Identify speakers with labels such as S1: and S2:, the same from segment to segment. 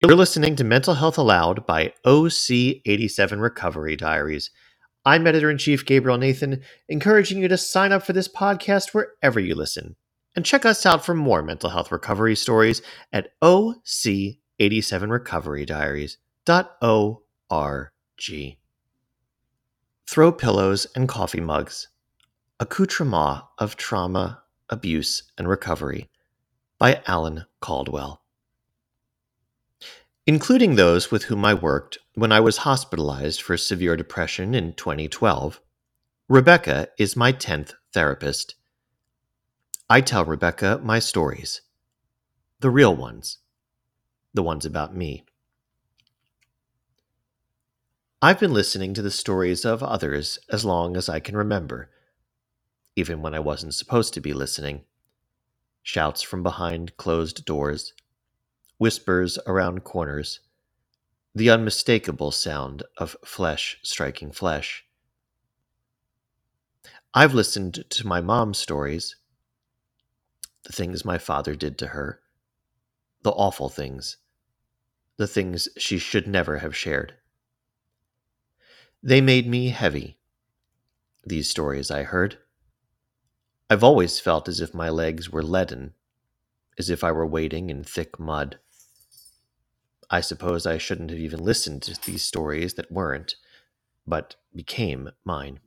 S1: You're listening to Mental Health Aloud by OC87 Recovery Diaries. I'm editor in chief Gabriel Nathan, encouraging you to sign up for this podcast wherever you listen. And check us out for more mental health recovery stories at OC87recoverydiaries.org. Throw pillows and coffee mugs. Accoutrement of Trauma, Abuse, and Recovery by Alan Caldwell including those with whom I worked when I was hospitalized for severe depression in 2012. Rebecca is my 10th therapist. I tell Rebecca my stories, the real ones, the ones about me. I've been listening to the stories of others as long as I can remember, even when I wasn't supposed to be listening. Shouts from behind closed doors whispers around corners, the unmistakable sound of flesh striking flesh. I've listened to my mom's stories, the things my father did to her, the awful things, the things she should never have shared. They made me heavy, these stories I heard. I've always felt as if my legs were leaden, as if I were wading in thick mud. I suppose I shouldn't have even listened to these stories that weren't, but became mine.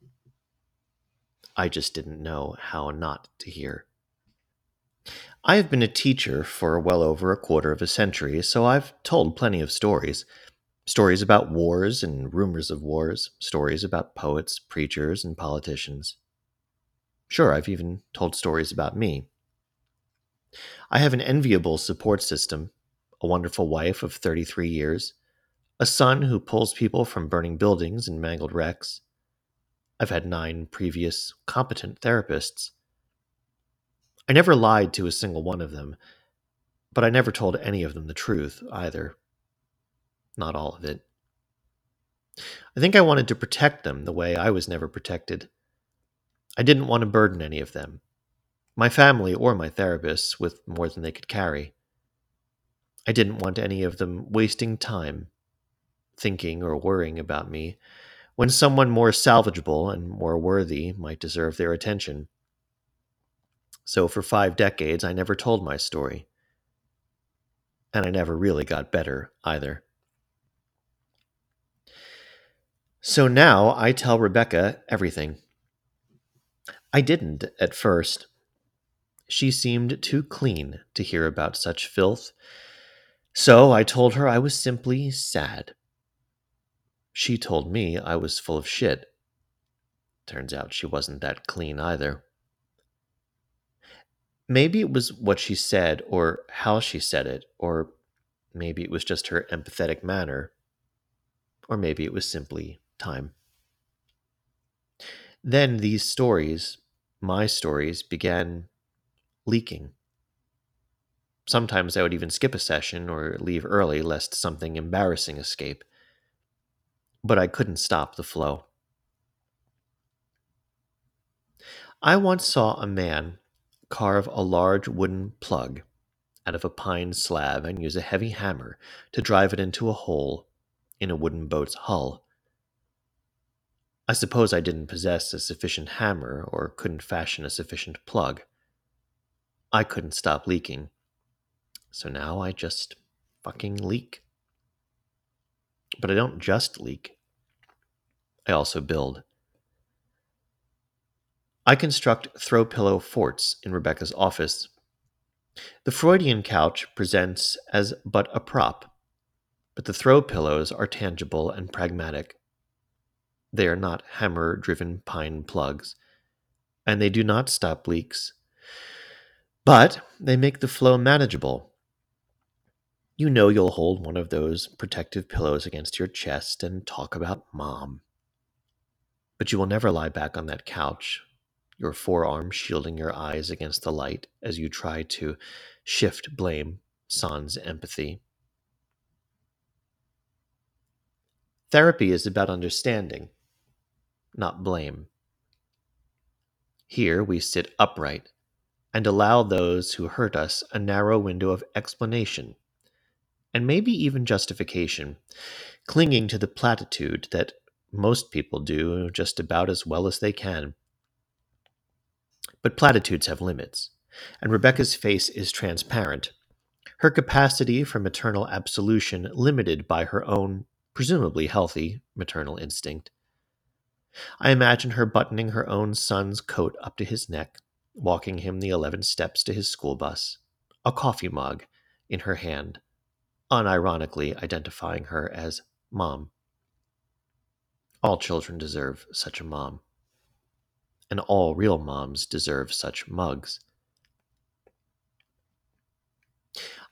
S1: I just didn't know how not to hear. I have been a teacher for well over a quarter of a century, so I've told plenty of stories. Stories about wars and rumors of wars, stories about poets, preachers, and politicians. Sure, I've even told stories about me. I have an enviable support system a wonderful wife of 33 years, a son who pulls people from burning buildings and mangled wrecks. I've had nine previous competent therapists. I never lied to a single one of them, but I never told any of them the truth either. Not all of it. I think I wanted to protect them the way I was never protected. I didn't want to burden any of them, my family or my therapists, with more than they could carry. I didn't want any of them wasting time thinking or worrying about me when someone more salvageable and more worthy might deserve their attention. So for five decades, I never told my story. And I never really got better either. So now I tell Rebecca everything. I didn't at first. She seemed too clean to hear about such filth so I told her I was simply sad. She told me I was full of shit. Turns out she wasn't that clean either. Maybe it was what she said, or how she said it, or maybe it was just her empathetic manner, or maybe it was simply time. Then these stories, my stories, began leaking. Sometimes I would even skip a session or leave early lest something embarrassing escape. But I couldn't stop the flow. I once saw a man carve a large wooden plug out of a pine slab and use a heavy hammer to drive it into a hole in a wooden boat's hull. I suppose I didn't possess a sufficient hammer or couldn't fashion a sufficient plug. I couldn't stop leaking so now I just fucking leak. But I don't just leak, I also build. I construct throw pillow forts in Rebecca's office. The Freudian couch presents as but a prop, but the throw pillows are tangible and pragmatic. They are not hammer driven pine plugs, and they do not stop leaks. But they make the flow manageable you know you'll hold one of those protective pillows against your chest and talk about mom. But you will never lie back on that couch, your forearm shielding your eyes against the light as you try to shift blame sans empathy. Therapy is about understanding, not blame. Here we sit upright and allow those who hurt us a narrow window of explanation and maybe even justification, clinging to the platitude that most people do just about as well as they can. But platitudes have limits, and Rebecca's face is transparent, her capacity for maternal absolution limited by her own, presumably healthy, maternal instinct. I imagine her buttoning her own son's coat up to his neck, walking him the 11 steps to his school bus, a coffee mug in her hand, unironically identifying her as Mom. All children deserve such a mom. And all real moms deserve such mugs.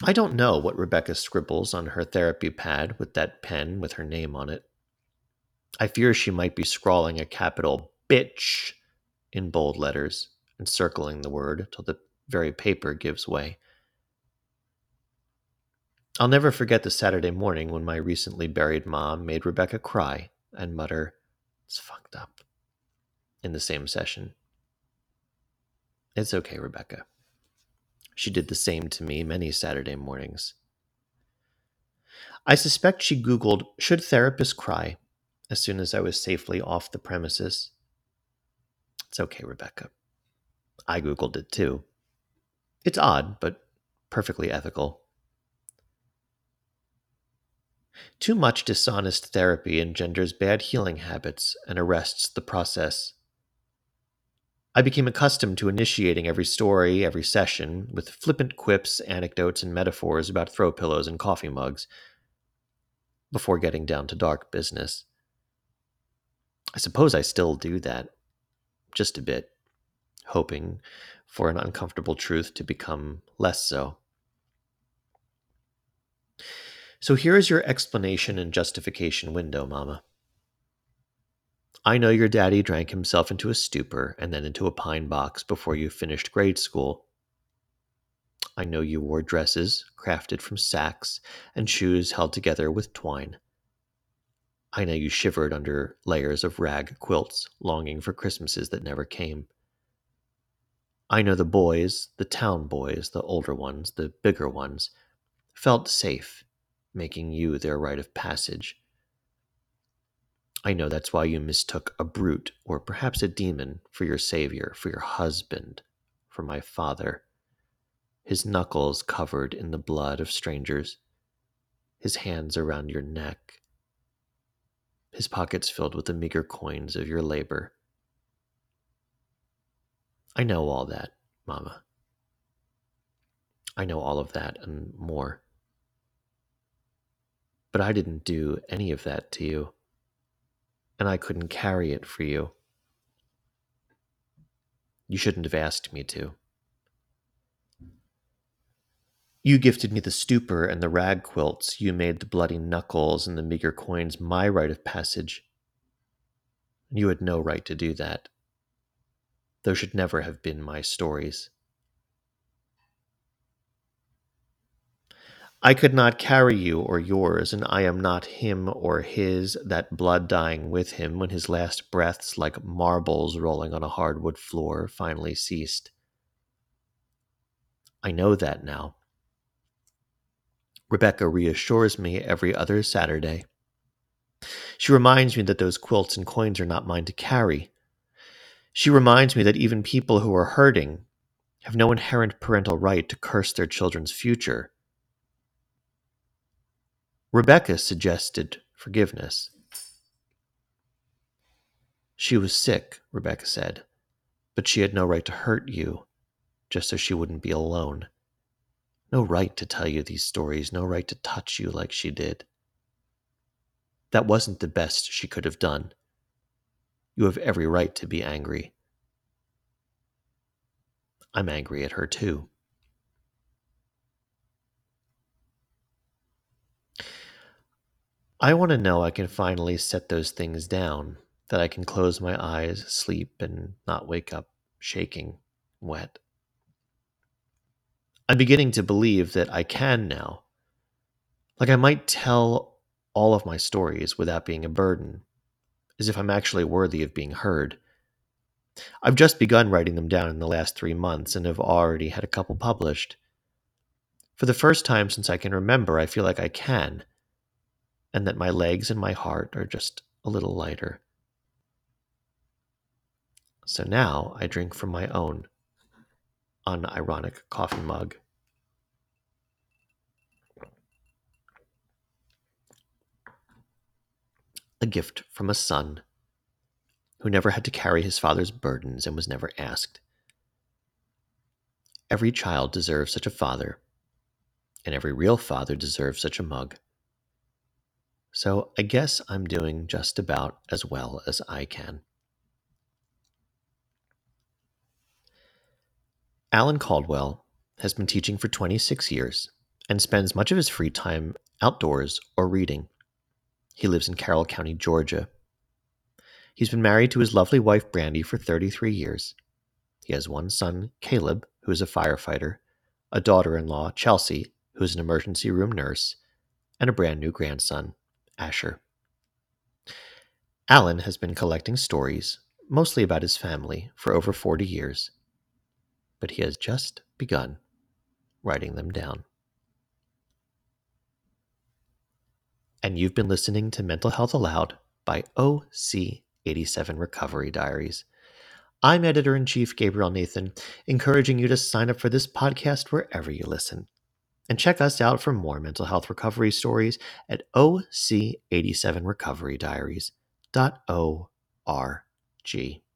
S1: I don't know what Rebecca scribbles on her therapy pad with that pen with her name on it. I fear she might be scrawling a capital bitch in bold letters and circling the word till the very paper gives way. I'll never forget the Saturday morning when my recently buried mom made Rebecca cry and mutter, It's fucked up, in the same session. It's okay, Rebecca. She did the same to me many Saturday mornings. I suspect she Googled, Should therapists cry? as soon as I was safely off the premises. It's okay, Rebecca. I Googled it too. It's odd, but perfectly ethical. Too much dishonest therapy engenders bad healing habits and arrests the process. I became accustomed to initiating every story, every session, with flippant quips, anecdotes, and metaphors about throw pillows and coffee mugs, before getting down to dark business. I suppose I still do that, just a bit, hoping for an uncomfortable truth to become less so. So here is your explanation and justification window, Mama. I know your daddy drank himself into a stupor and then into a pine box before you finished grade school. I know you wore dresses crafted from sacks and shoes held together with twine. I know you shivered under layers of rag quilts, longing for Christmases that never came. I know the boys, the town boys, the older ones, the bigger ones, felt safe, making you their rite of passage I know that's why you mistook a brute or perhaps a demon for your savior, for your husband, for my father. His knuckles covered in the blood of strangers, his hands around your neck, his pockets filled with the meager coins of your labor. I know all that, Mama. I know all of that and more. But I didn't do any of that to you and I couldn't carry it for you. You shouldn't have asked me to. You gifted me the stupor and the rag quilts. You made the bloody knuckles and the meager coins my rite of passage. You had no right to do that. Those should never have been my stories. I could not carry you or yours, and I am not him or his, that blood dying with him when his last breaths, like marbles rolling on a hardwood floor, finally ceased. I know that now. Rebecca reassures me every other Saturday. She reminds me that those quilts and coins are not mine to carry. She reminds me that even people who are hurting have no inherent parental right to curse their children's future Rebecca suggested forgiveness. She was sick, Rebecca said, but she had no right to hurt you, just so she wouldn't be alone. No right to tell you these stories, no right to touch you like she did. That wasn't the best she could have done. You have every right to be angry. I'm angry at her too. I want to know I can finally set those things down, that I can close my eyes, sleep, and not wake up shaking, wet. I'm beginning to believe that I can now. Like I might tell all of my stories without being a burden, as if I'm actually worthy of being heard. I've just begun writing them down in the last three months and have already had a couple published. For the first time since I can remember, I feel like I can, and that my legs and my heart are just a little lighter. So now I drink from my own unironic coffee mug. A gift from a son who never had to carry his father's burdens and was never asked. Every child deserves such a father, and every real father deserves such a mug. So I guess I'm doing just about as well as I can. Alan Caldwell has been teaching for 26 years and spends much of his free time outdoors or reading. He lives in Carroll County, Georgia. He's been married to his lovely wife, Brandy, for 33 years. He has one son, Caleb, who is a firefighter, a daughter in law, Chelsea, who is an emergency room nurse, and a brand new grandson, Asher. Alan has been collecting stories, mostly about his family, for over 40 years, but he has just begun writing them down. And you've been listening to Mental Health Aloud by OC87 Recovery Diaries. I'm editor in chief Gabriel Nathan, encouraging you to sign up for this podcast wherever you listen. And check us out for more mental health recovery stories at OC87recoverydiaries.org.